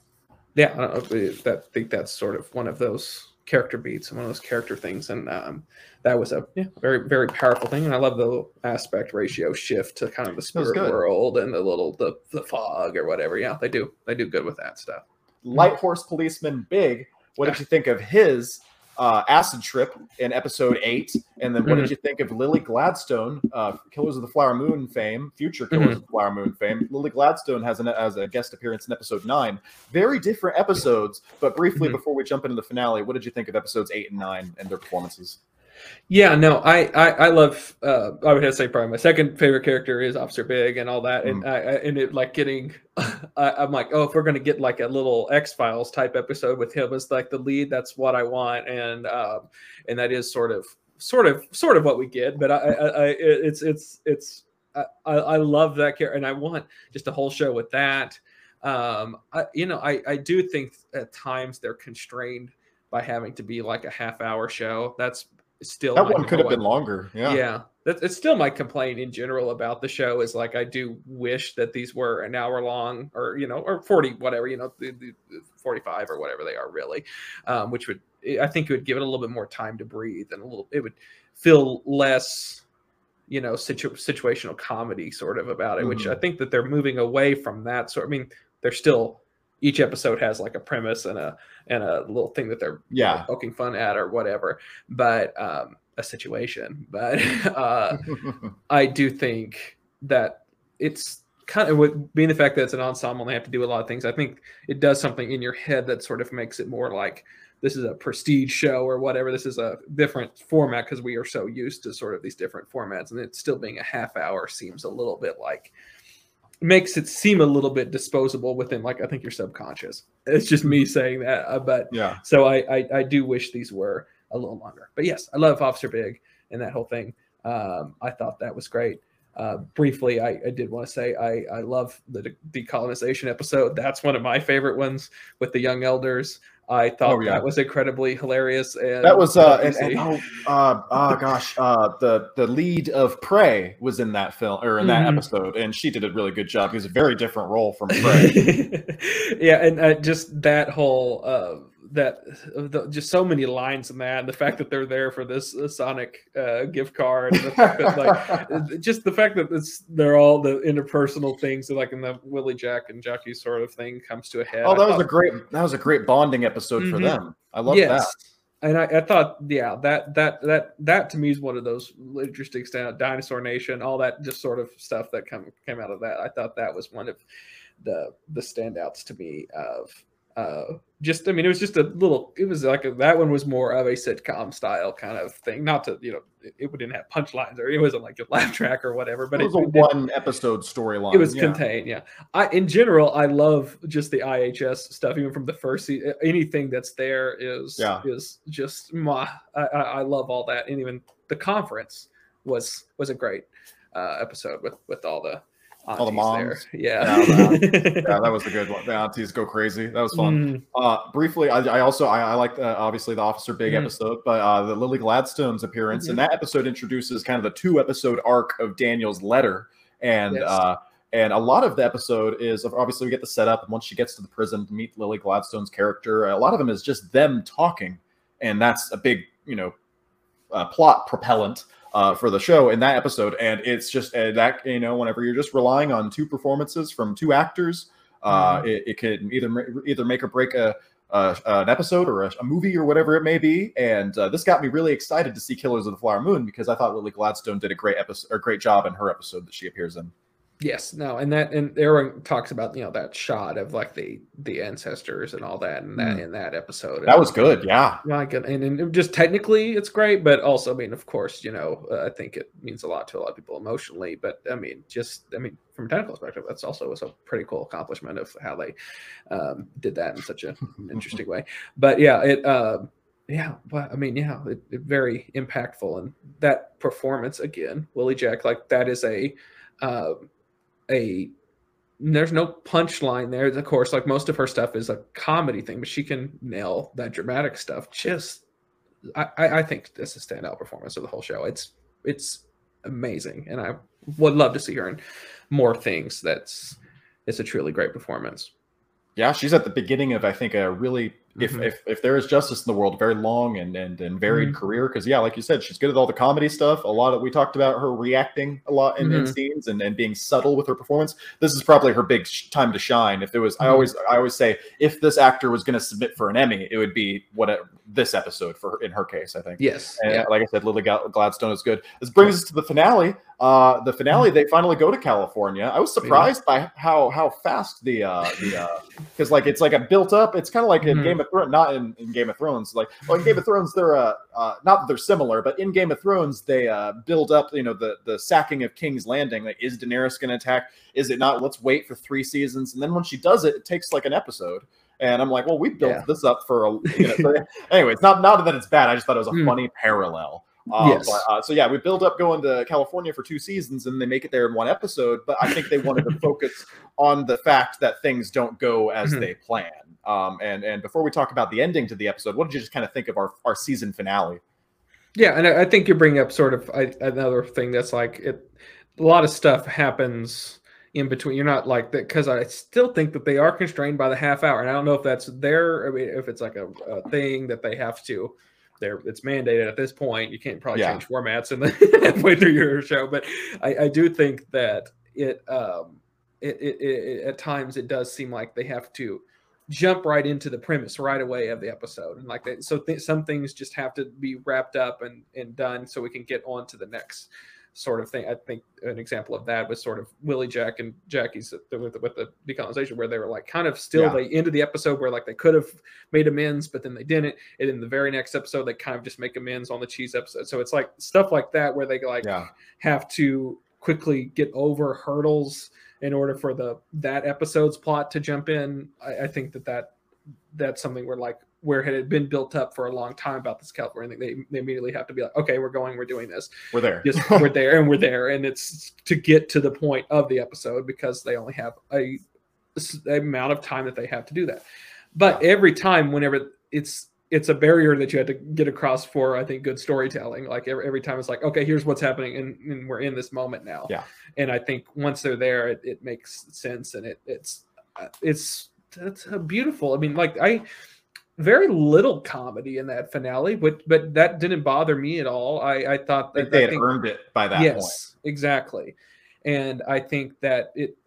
yeah I don't know that I think that's sort of one of those character beats and one of those character things and um, that was a yeah, very very powerful thing and i love the aspect ratio shift to kind of the spirit world and the little the, the fog or whatever. Yeah they do they do good with that stuff. Light horse policeman big what did you think of his uh, acid trip in episode eight, and then what mm-hmm. did you think of Lily Gladstone, uh, Killers of the Flower Moon fame, future Killers mm-hmm. of the Flower Moon fame? Lily Gladstone has an as a guest appearance in episode nine. Very different episodes, but briefly mm-hmm. before we jump into the finale, what did you think of episodes eight and nine and their performances? Yeah, no, I I, I love. Uh, I would have to say probably my second favorite character is Officer Big and all that, and mm. I, and it like getting. I, am like, oh, if we're gonna get like a little X Files type episode with him as like the lead, that's what I want, and um, and that is sort of sort of sort of what we get, but I, I, I it's it's it's I, I love that character, and I want just a whole show with that. Um, I, you know, I I do think at times they're constrained by having to be like a half hour show. That's still that one could have been longer. Yeah, yeah. That, it's still my complaint in general about the show is like I do wish that these were an hour long or you know or forty whatever you know the, the forty five or whatever they are really, um, which would I think it would give it a little bit more time to breathe and a little it would feel less you know situ- situational comedy sort of about it, mm-hmm. which I think that they're moving away from that So I mean, they're still each episode has like a premise and a and a little thing that they're yeah. poking fun at or whatever. But um a situation. But uh i do think that it's kind of with being the fact that it's an ensemble and they have to do a lot of things i think it does something in your head that sort of makes it more like this is a prestige show or whatever. This is a different format because we are so used to sort of these different formats and it still being a half hour seems a little bit like makes it seem a little bit disposable within like I think your subconscious. It's just me saying that, uh, but yeah. So I, I, I do wish these were a little longer. But yes, I love Officer Big and that whole thing. Um, I thought that was great. Uh, briefly, I, I, did want to say I, I love the decolonization episode. That's one of my favorite ones with the young elders. I thought oh, yeah. that was incredibly hilarious. And that was uh, and, and, oh, uh, oh gosh, uh, the the lead of Prey was in that film or in that mm-hmm. episode, and she did a really good job. It was a very different role from Prey. yeah, and uh, just that whole uh, that the, just so many lines in that. The fact that they're there for this uh, Sonic uh, gift card, and the fact that, like, just the fact that it's they're all the interpersonal things, like in the Willie Jack and Jackie sort of thing, comes to a head. Oh, that I was thought, a great that was a great bonding episode mm-hmm. for them. I love yes. that. And I, I, thought, yeah, that that that that to me is one of those interesting stand Dinosaur Nation, all that just sort of stuff that come came out of that. I thought that was one of the the standouts to me of uh, just I mean, it was just a little. It was like a, that one was more of a sitcom style kind of thing. Not to you know, it, it didn't have punchlines or it wasn't like a laugh track or whatever. But it was it, a one episode storyline. It was yeah. contained. Yeah. I in general, I love just the IHS stuff, even from the first season. Anything that's there is yeah. is just my. I, I love all that, and even the conference was was a great uh, episode with with all the all the moms. There. Yeah. Yeah, yeah, that was a good one. The aunties go crazy. That was fun. Mm. Uh, briefly, I, I also I, I like obviously the Officer Big mm. episode, but uh, the Lily Gladstone's appearance mm-hmm. and that episode introduces kind of the two episode arc of Daniel's letter, and yes. uh, and a lot of the episode is obviously we get the setup, and once she gets to the prison to meet Lily Gladstone's character, a lot of them is just them talking, and that's a big you know uh, plot propellant uh, for the show in that episode, and it's just uh, that you know whenever you're just relying on two performances from two actors, uh, Mhm. it, it can either either make or break a. Uh, an episode or a, a movie or whatever it may be, and uh, this got me really excited to see Killers of the Flower Moon because I thought Lily Gladstone did a great episode or great job in her episode that she appears in. Yes, no, and that and Aaron talks about you know that shot of like the the ancestors and all that and that Mm. in that episode. That was good, yeah. Like and, and and just technically it's great, but also I mean, of course, you know, uh, I think it means a lot to a lot of people emotionally. But I mean, just I mean, from a technical perspective, that's also was a pretty cool accomplishment of how they um, did that in such an interesting way. But yeah, it. Um, yeah, but I mean, yeah, it, it very impactful, and that performance again, Willie Jack, like that is a, um, a there's no punchline there. Of course, like most of her stuff is a comedy thing, but she can nail that dramatic stuff. Just, I, I think this is a standout performance of the whole show. It's it's amazing, and I would love to see her in more things. That's it's a truly great performance. Yeah, she's at the beginning of I think a really if Mhm. if if there is justice in the world, very long and and, and varied Mhm. career. Because yeah, like you said, she's good at all the comedy stuff. A lot of we talked about her reacting a lot in, in Mhm. scenes and, and being subtle with her performance. This is probably her big sh- time to shine. If there was, I Mhm. always I always say if this actor was going to submit for an Emmy, it would be what a, this episode for her in her case. I think. Yes, And yeah. like I said, Lily Gladstone is good. This brings us to the finale. Uh, the finale, they finally go to California. I was surprised by how how fast the uh, the because like it's like a built up. It's kind of like in Mhm. Game of Thrones, not in, in Game of Thrones. Like well, in Game of Thrones, they're uh, uh, not that they're similar, but in Game of Thrones, they uh, build up. You know the the sacking of King's Landing. Like is Daenerys going to attack? Is it not? Let's wait for three seasons, and then when she does it, it takes like an episode. And I'm like, well, we built Yeah. this up for a. You know, anyway, it's not not that it's bad. I just thought it was a Mm. funny parallel. Uh, Yes. but, uh, so yeah, we build up going to California for two seasons, and they make it there in one episode. But I think they wanted to focus on the fact that things don't go as Mhm. they plan. Um, and and before we talk about the ending to the episode, what did you just kind of think of our our season finale? Yeah, and I, I think you bring up sort of I, another thing that's like it. A lot of stuff happens in between. You're not like that because I still think that they are constrained by the half hour, and I don't know if that's their. I mean, if it's like a, a thing that they have to. There, it's mandated at this point. You can't probably Yeah. change formats in the halfway through your show, but I, I do think that it, um, it, it, it, at times it does seem like they have to jump right into the premise right away of the episode and like that so th- some things just have to be wrapped up and and done so we can get on to the next sort of thing i think an example of that was sort of willie jack and jackie's with, with the decolonization where they were like kind of still Yeah. they ended the episode where like they could have made amends but then they didn't and in the very next episode they kind of just make amends on the cheese episode so it's like stuff like that where they like Yeah, have to quickly get over hurdles in order for the that episode's plot to jump in. I, I think that that that's something where like where it had been built up for a long time about this California thing, they, they immediately have to be like, okay, we're going, we're doing this, we're there. just we're there and we're there, and it's to get to the point of the episode because they only have a, s- amount of time that they have to do that. But every time, whenever it's it's a barrier that you had to get across for I think good storytelling. Like every, every time it's like, okay, here's what's happening, and, and we're in this moment now. Yeah. And I think once they're there, it, it makes sense, and it it's uh, it's that's a beautiful. I mean, like I very little comedy in that finale, but but that didn't bother me at all. I I thought I that they I had think- earned it by that yes, point. exactly. And I think that it,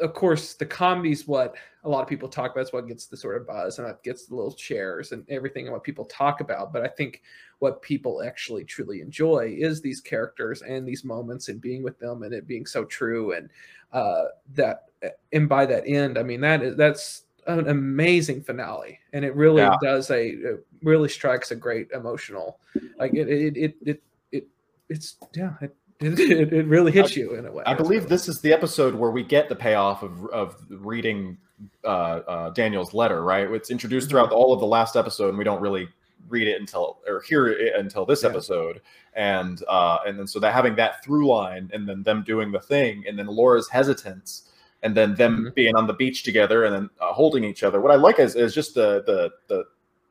of course, the comedy's what a lot of people talk about. It's what gets the sort of buzz and what gets the little shares and everything and what people talk about. But I think what people actually truly enjoy is these characters and these moments and being with them and it being so true. And uh, that, and by that end, I mean, that is, that's an amazing finale. And it really Yeah. does a, it really strikes a great emotional, like it, it, it, it, it it's, yeah, it, it, it really hits you in a way. I believe this is the episode where we get the payoff of of reading uh, uh, Daniel's letter. Right, it's introduced Mm-hmm. throughout all of the last episode, and we don't really read it until or hear it until this Yeah. episode. And uh, and then so that having that through line, and then them doing the thing, and then Elora's hesitance, and then them Mhm. being on the beach together, and then uh, holding each other. What I like is, is just the the the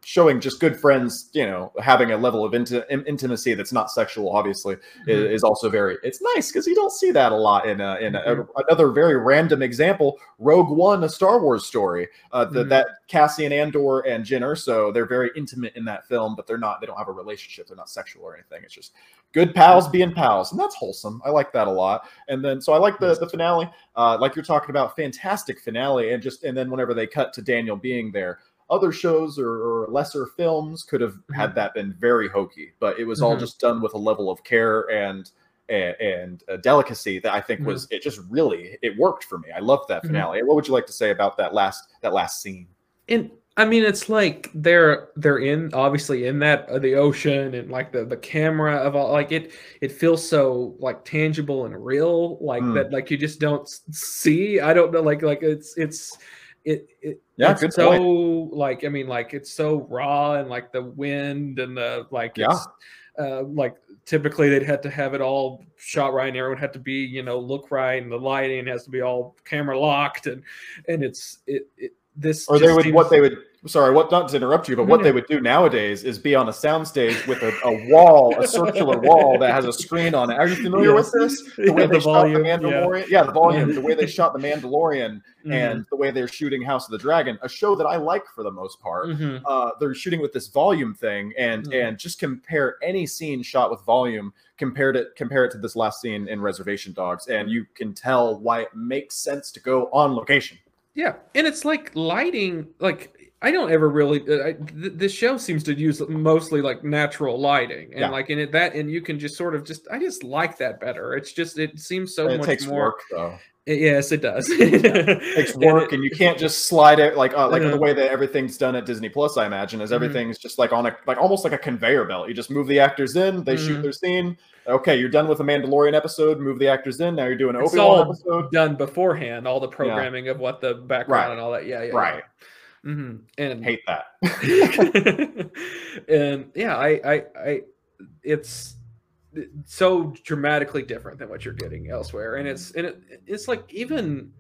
showing just good friends, you know, having a level of inti- intimacy that's not sexual, obviously, Mm-hmm. is, is also very. It's nice because you don't see that a lot in a, in a, Mhm. another very random example. Rogue One, a Star Wars story. Uh, the, Mhm. That Cassian Andor and Jyn Erso, they're very intimate in that film, but they're not. They don't have a relationship. They're not sexual or anything. It's just good pals being pals, and that's wholesome. I like that a lot. And then, so I like the the finale. Uh, like you're talking about, fantastic finale, and just and then whenever they cut to Daniel being there other shows or, or lesser films could have had that been very hokey, but it was all Mhm. just done with a level of care and and, and uh, delicacy that I think was it just really it worked for me. I loved that Mhm. finale. What would you like to say about that last that last scene? and I mean, it's like they're they're in obviously in that uh, the ocean and like the the camera of all like it it feels so like tangible and real like Mm. that like you just don't see. I don't know like like it's it's it it Yeah, it's so point. like I mean like it's so raw and like the wind and the like Yeah. it's uh, like typically they'd have to have it all shot right and everyone had to be you know look right and the lighting has to be all camera locked and and it's it, it this Or they would seems- what they would sorry, what not to interrupt you, but what they would do nowadays is be on a soundstage with a, a wall, a circular wall that has a screen on it. Are you familiar Yes. with this? The Yeah, way the they shot volume, the. Mandalorian, yeah, the volume, the way they shot the Mandalorian, Mhm, and the way they're shooting House of the Dragon, a show that I like for the most part. mhm. Uh, they're shooting with this volume thing, and Mhm. and just compare any scene shot with volume, compared it compare it to this last scene in Reservation Dogs, and you can tell why it makes sense to go on location. Yeah, and it's like lighting. Like I don't ever really. Uh, I, th- this show seems to use mostly like natural lighting, and Yeah. like in it that, and you can just sort of just. I just like that better. It's just it seems so And it much takes more. work though. Yes, it does. It takes work, and, you can't just slide it like uh, like Uh-huh. the way that everything's done at Disney Plus. I imagine is Mhm. everything's just like on a like almost like a conveyor belt. You just move the actors in, they shoot Mhm. their scene. Okay, you're done with a Mandalorian episode. Move the actors in. Now you're doing an It's Obi Wan all episode. done beforehand. All the programming of what the background Right. and all that. Yeah, yeah, Right. Hmm And Hate that. and yeah, I, I, I, it's so dramatically different than what you're getting elsewhere, and it's and it, it's like even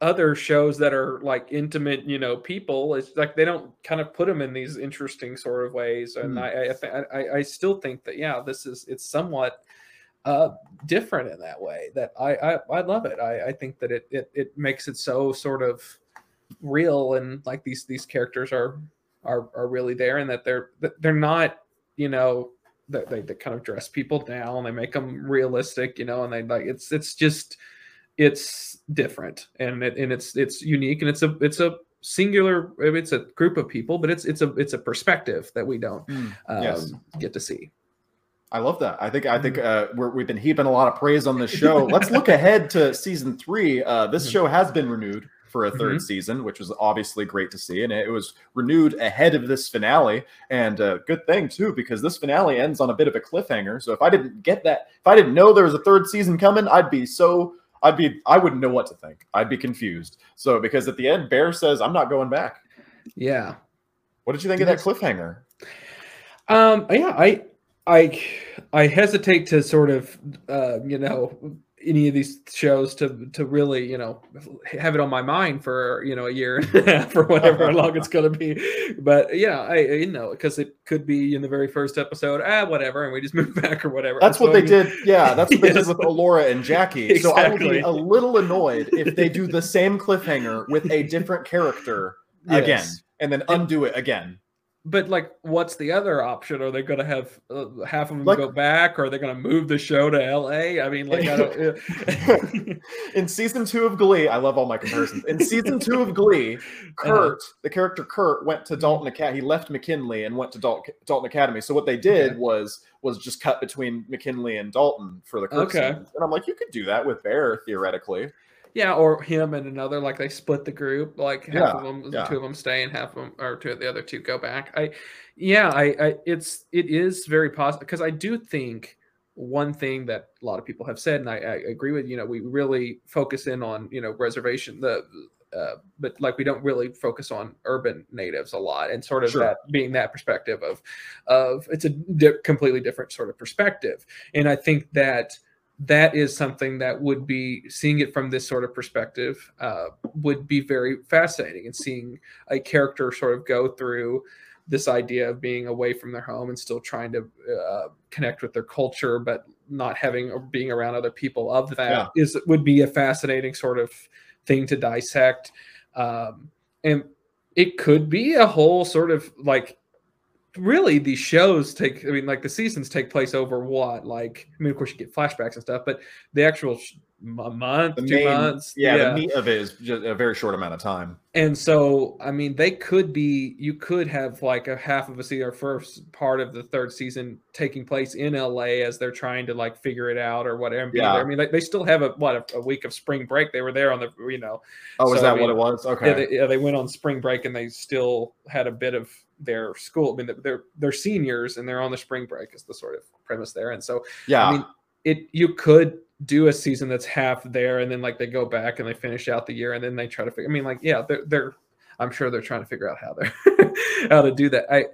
other shows that are like intimate, you know, people. It's like they don't kind of put them in these interesting sort of ways, and Hmm. I, I, I, I still think that yeah, this is it's somewhat uh different in that way that I I, I love it. I, I think that it, it it makes it so sort of real and like these these characters are are are really there and that they're they're not you know that they, they kind of dress people down they make them realistic you know and they like it's it's just it's different and it and it's it's unique and it's a it's a singular it's a group of people but it's it's a it's a perspective that we don't um, Yes. get to see I love that. I think I think Mm-hmm. uh, we're, we've been heaping a lot of praise on this show. Let's look ahead to season three. Uh, this Mhm. show has been renewed for a 3rd Mhm. season, which was obviously great to see, and it was renewed ahead of this finale. And a good thing too, because this finale ends on a bit of a cliffhanger. So if I didn't get that, if I didn't know there was a third season coming, I'd be so. I'd be. I wouldn't know what to think. I'd be confused. So because at the end, Bear says, "I'm not going back." yeah What did you think of that cliffhanger? Um, yeah, I, I, I hesitate to sort of, uh, you know, any of these shows to to really, you know, have it on my mind for you know a year and a half or whatever long it's going to be. But yeah, I you know because it could be in the very first episode, ah, whatever, and we just move back or whatever. That's So, what I they mean, did. Yeah, that's what they Yes. did with Elora and Jackie. So I would be a little annoyed if they do the same cliffhanger with a different character again and then undo it again. But like, what's the other option? Are they going to have uh, half of them Like- go back, or are they going to move the show to L.A.? I mean, like, I don't. In season two of Glee, I love all my comparisons. In season two of Glee, Kurt, the character Kurt, went to Dalton Academy. He left McKinley and went to Dal- Dalton Academy. So what they did Okay. was was just cut between McKinley and Dalton for the Kurt Okay. scenes. And I'm like, you could do that with Bear theoretically. Yeah, or him and another, like they split the group, like half Yeah, of them, yeah. two of them stay, and half of them, or two of the other two go back. I, yeah, I, I it's it is very possible because I do think one thing that a lot of people have said, and I, I agree with, you know, we really focus in on you know reservation the. Uh, but like we don't really focus on urban natives a lot and sort of Sure. that being that perspective of of it's a di- completely different sort of perspective and i think that that is something that would be seeing it from this sort of perspective uh, would be very fascinating and seeing a character sort of go through this idea of being away from their home and still trying to uh, connect with their culture, but not having or being around other people of that Yeah. is would be a fascinating sort of thing to dissect. Um, and it could be a whole sort of like really these shows take i mean like the seasons take place over what like i mean of course you get flashbacks and stuff but the actual sh- a month The two main, months yeah, the meat of it is just a very short amount of time. and so i mean they could be you could have like a half of a season or first part of the third season taking place in la as they're trying to like figure it out or whatever Yeah. i mean they, they still have a what a, a week of spring break they were there on the you know Oh, is So, I that what it was? Okay. yeah, they, yeah, they went on spring break and they still had a bit of their school. I mean, they're they're seniors and they're on the spring break is the sort of premise there. And so, yeah. I mean, it you could do a season that's half there and then like they go back and they finish out the year and then they try to figure. I mean, like yeah, they're they're. I'm sure they're trying to figure out how they're how to do that. I.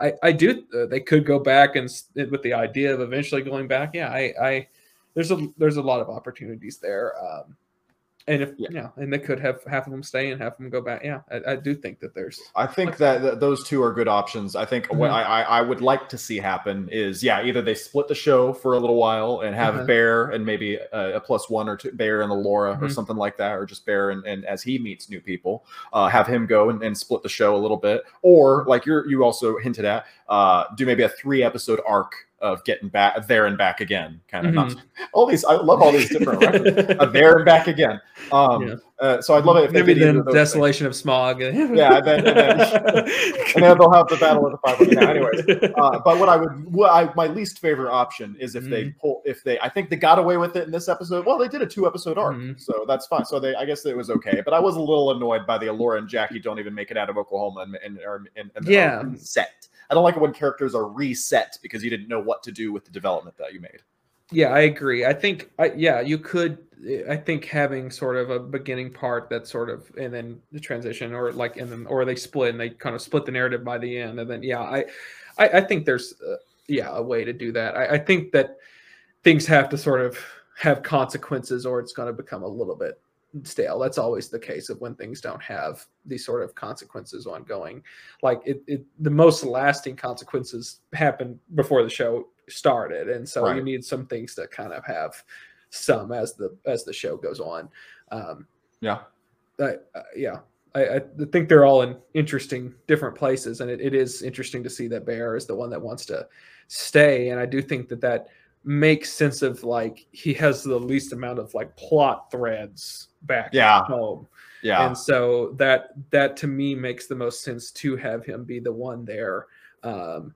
I, I do. Uh, they could go back and with the idea of eventually going back. Yeah, I, I there's a there's a lot of opportunities there. Um, and if Yeah. yeah. and they could have half of them stay and half of them go back. Yeah, I, I do think that there's I think that, that those two are good options. I think what Mhm. I, I I would like to see happen is yeah, either they split the show for a little while and have Uh-huh. Bear and maybe a, a plus one or two Bear and Elora or Mhm. something like that, or just Bear and, and as he meets new people, uh, have him go and, and split the show a little bit, or like you're you also hinted at, uh, do maybe a three episode arc of getting back there and back again, kind of not all these. I love all these different. Uh, there and back again. Um, Yeah. uh, so I'd love it if they maybe then those things. desolation of Smaug. Yeah, and then- and then they'll have the battle of the five. Yeah, anyways, uh, but what I would, what I, my least favorite option is if they Mm-hmm. pull, if they, I think they got away with it in this episode. Well, they did a two episode arc, Mhm. so that's fine. So they, I guess it was okay. But I was a little annoyed by the Elora and Jackie don't even make it out of Oklahoma and and, and, and Yeah. reset. I don't like it when characters are reset because you didn't know what to do with the development that you made. Yeah, I agree. I think, I, yeah, you could. I think having sort of a beginning part that sort of, and then the transition, or like, and then, or they split and they kind of split the narrative by the end, and then, yeah, I, I, I think there's, uh, yeah, a way to do that. I, I think that things have to sort of have consequences, or it's going to become a little bit stale. That's always the case of when things don't have these sort of consequences ongoing. Like it, it the most lasting consequences happen before the show started, and so you need some things to kind of have some as the as the show goes on. Um, Yeah. I, uh, yeah. I, I think they're all in interesting different places, and it, it is interesting to see that Bear is the one that wants to stay. And I do think that that makes sense of like he has the least amount of like plot threads back Yeah. home, Yeah. and so that that to me makes the most sense to have him be the one there. Um,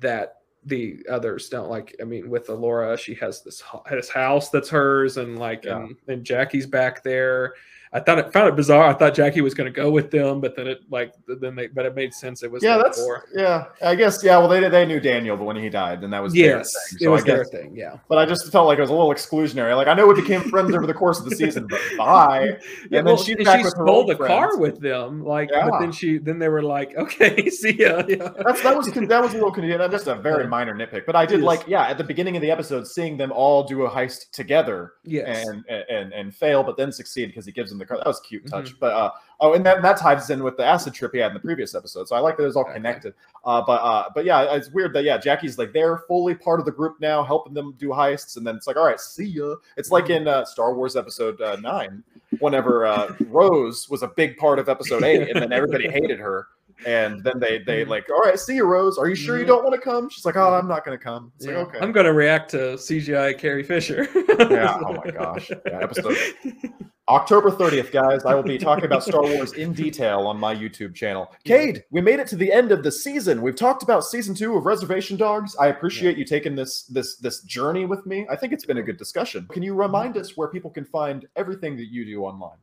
that the others don't like. I mean, with Elora, she has this this house that's hers, and like, Yeah. and, and Jackie's back there. I thought it found it bizarre. I thought Jackie was going to go with them, but then it like then they but it made sense. It was yeah, that's Laura. yeah. I guess yeah. Well, they they knew Daniel, but when he died, then that was their yes, thing. it So was I guess, their thing. Yeah, but I just felt like it was a little exclusionary. Like I know we became friends over the course of the season, but bye. yeah. then well, she's and back she stole the car with them. Like, Yeah. but then she then they were like, okay, see ya. Yeah. That's that was that was a little convenient. Just a very minor nitpick, but I did Yes. like yeah at the beginning of the episode seeing them all do a heist together yes. and and and fail, but then succeed because he gives them the car. That was a cute touch. Mm-hmm. But uh, oh, and that that ties in with the acid trip he had in the previous episode. So I like that it's all connected. Uh, but uh, but yeah, it's weird that yeah, Jackie's like they're fully part of the group now, helping them do heists, and then it's like all right, see ya. It's like in uh, Star Wars Episode uh, Nine, whenever uh, Rose was a big part of Episode Eight, and then everybody hated her. And then they they mm-hmm. like, all right, see you, Rose. Are you sure you Mhm. don't want to come? She's like, oh, mm-hmm. I'm not going to come. It's Yeah. like, okay. I'm going to react to CGI Carrie Fisher. Yeah, oh my gosh. Yeah, episode- October 30th, guys, I will be talking about Star Wars in detail on my YouTube channel. Cade, we made it to the end of the season. We've talked about season two of Reservation Dogs. I appreciate you taking this this this journey with me. I think it's been a good discussion. Can you remind mm-hmm. us where people can find everything that you do online?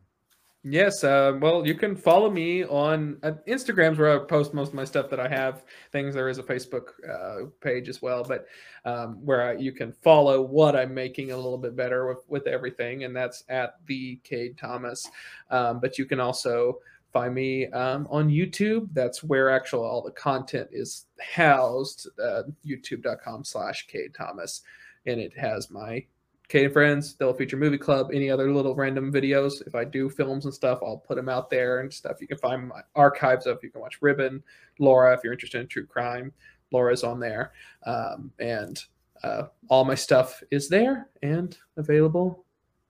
Yes, uh, well, you can follow me on uh, Instagrams where I post most of my stuff that I have. Things there is a Facebook uh, page as well, but um, where I, you can follow what I'm making a little bit better with, with everything, and that's at the Cade Thomas. Um, but you can also find me um, on YouTube. That's where actually all the content is housed. Uh, YouTube.com/slash Cade Thomas, and it has my Cade and Friends, Double Feature Movie Club, any other little random videos. If I do films and stuff, I'll put them out there and stuff. You can find my archives of. You can watch Ribbon, Laura, if you're interested in true crime. Laura's on there, um, and uh, all my stuff is there and available.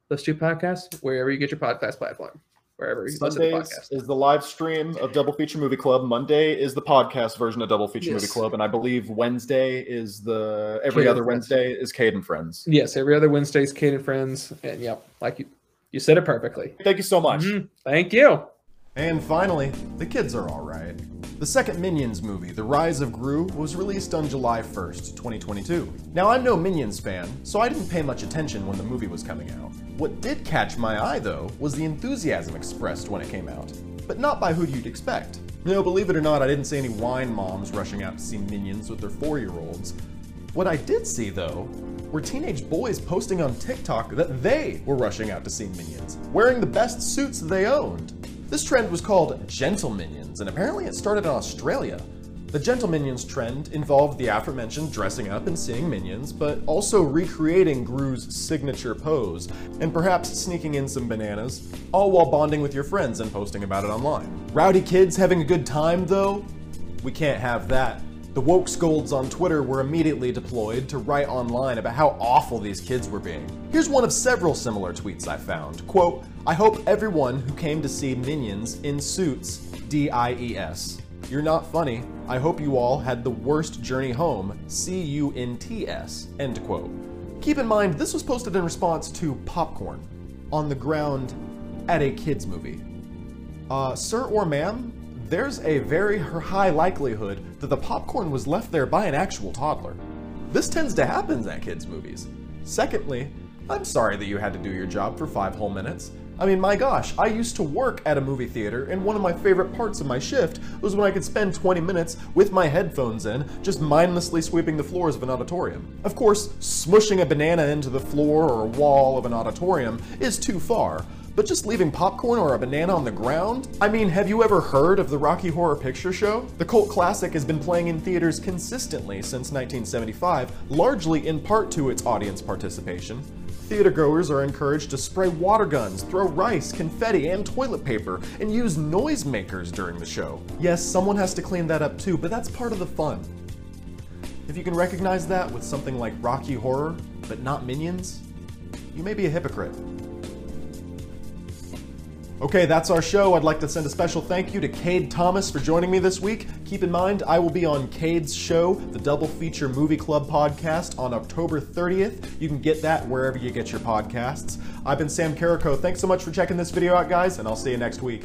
Let's do podcasts wherever you get your podcast platform wherever you listen to Sundays podcasts. is the live stream of Double Feature Movie Club. Monday is the podcast version of Double Feature Movie Club, and I believe Wednesday is the every Cade other Friends. Wednesday is Cade and Friends. Yes, every other Wednesday's Cade and Friends, and yep, like you, you said it perfectly. Thank you so much. Mhm. Thank you. And finally, the kids are alright. The second Minions movie, The Rise of Gru, was released on July 1st, 2022. Now, I'm no Minions fan, so I didn't pay much attention when the movie was coming out. What did catch my eye, though, was the enthusiasm expressed when it came out. But not by who you'd expect. No, believe it or not, I didn't see any wine moms rushing out to see Minions with their four year olds. What I did see, though, were teenage boys posting on TikTok that they were rushing out to see Minions, wearing the best suits they owned. This trend was called Gentleminions, and apparently it started in Australia. The Gentleminions trend involved the aforementioned dressing up and seeing minions, but also recreating Gru's signature pose, and perhaps sneaking in some bananas, all while bonding with your friends and posting about it online. Rowdy kids having a good time, though? We can't have that. The woke scolds on Twitter were immediately deployed to write online about how awful these kids were being. Here's one of several similar tweets I found. Quote, I hope everyone who came to see Minions in suits, D-I-E-S. You're not funny. I hope you all had the worst journey home, C-U-N-T-S. End quote. Keep in mind, this was posted in response to popcorn on the ground at a kids movie. Uh, sir or ma'am, there's a very high likelihood that the popcorn was left there by an actual toddler. This tends to happen at kids' movies. Secondly, I'm sorry that you had to do your job for five whole minutes. I mean, my gosh, I used to work at a movie theater, and one of my favorite parts of my shift was when I could spend 20 minutes with my headphones in, just mindlessly sweeping the floors of an auditorium. Of course, smushing a banana into the floor or wall of an auditorium is too far, but just leaving popcorn or a banana on the ground? I mean, have you ever heard of the Rocky Horror Picture Show? The cult classic has been playing in theaters consistently since 1975, largely in part to its audience participation. Theatergoers are encouraged to spray water guns, throw rice, confetti, and toilet paper, and use noisemakers during the show. Yes, someone has to clean that up too, but that's part of the fun. If you can recognize that with something like Rocky Horror, but not Minions, you may be a hypocrite. Okay, that's our show. I'd like to send a special thank you to Cade Thomas for joining me this week. Keep in mind, I will be on Cade's show, the Double Feature Movie Club podcast, on October 30th. You can get that wherever you get your podcasts. I've been Sam Carrico. Thanks so much for checking this video out, guys, and I'll see you next week.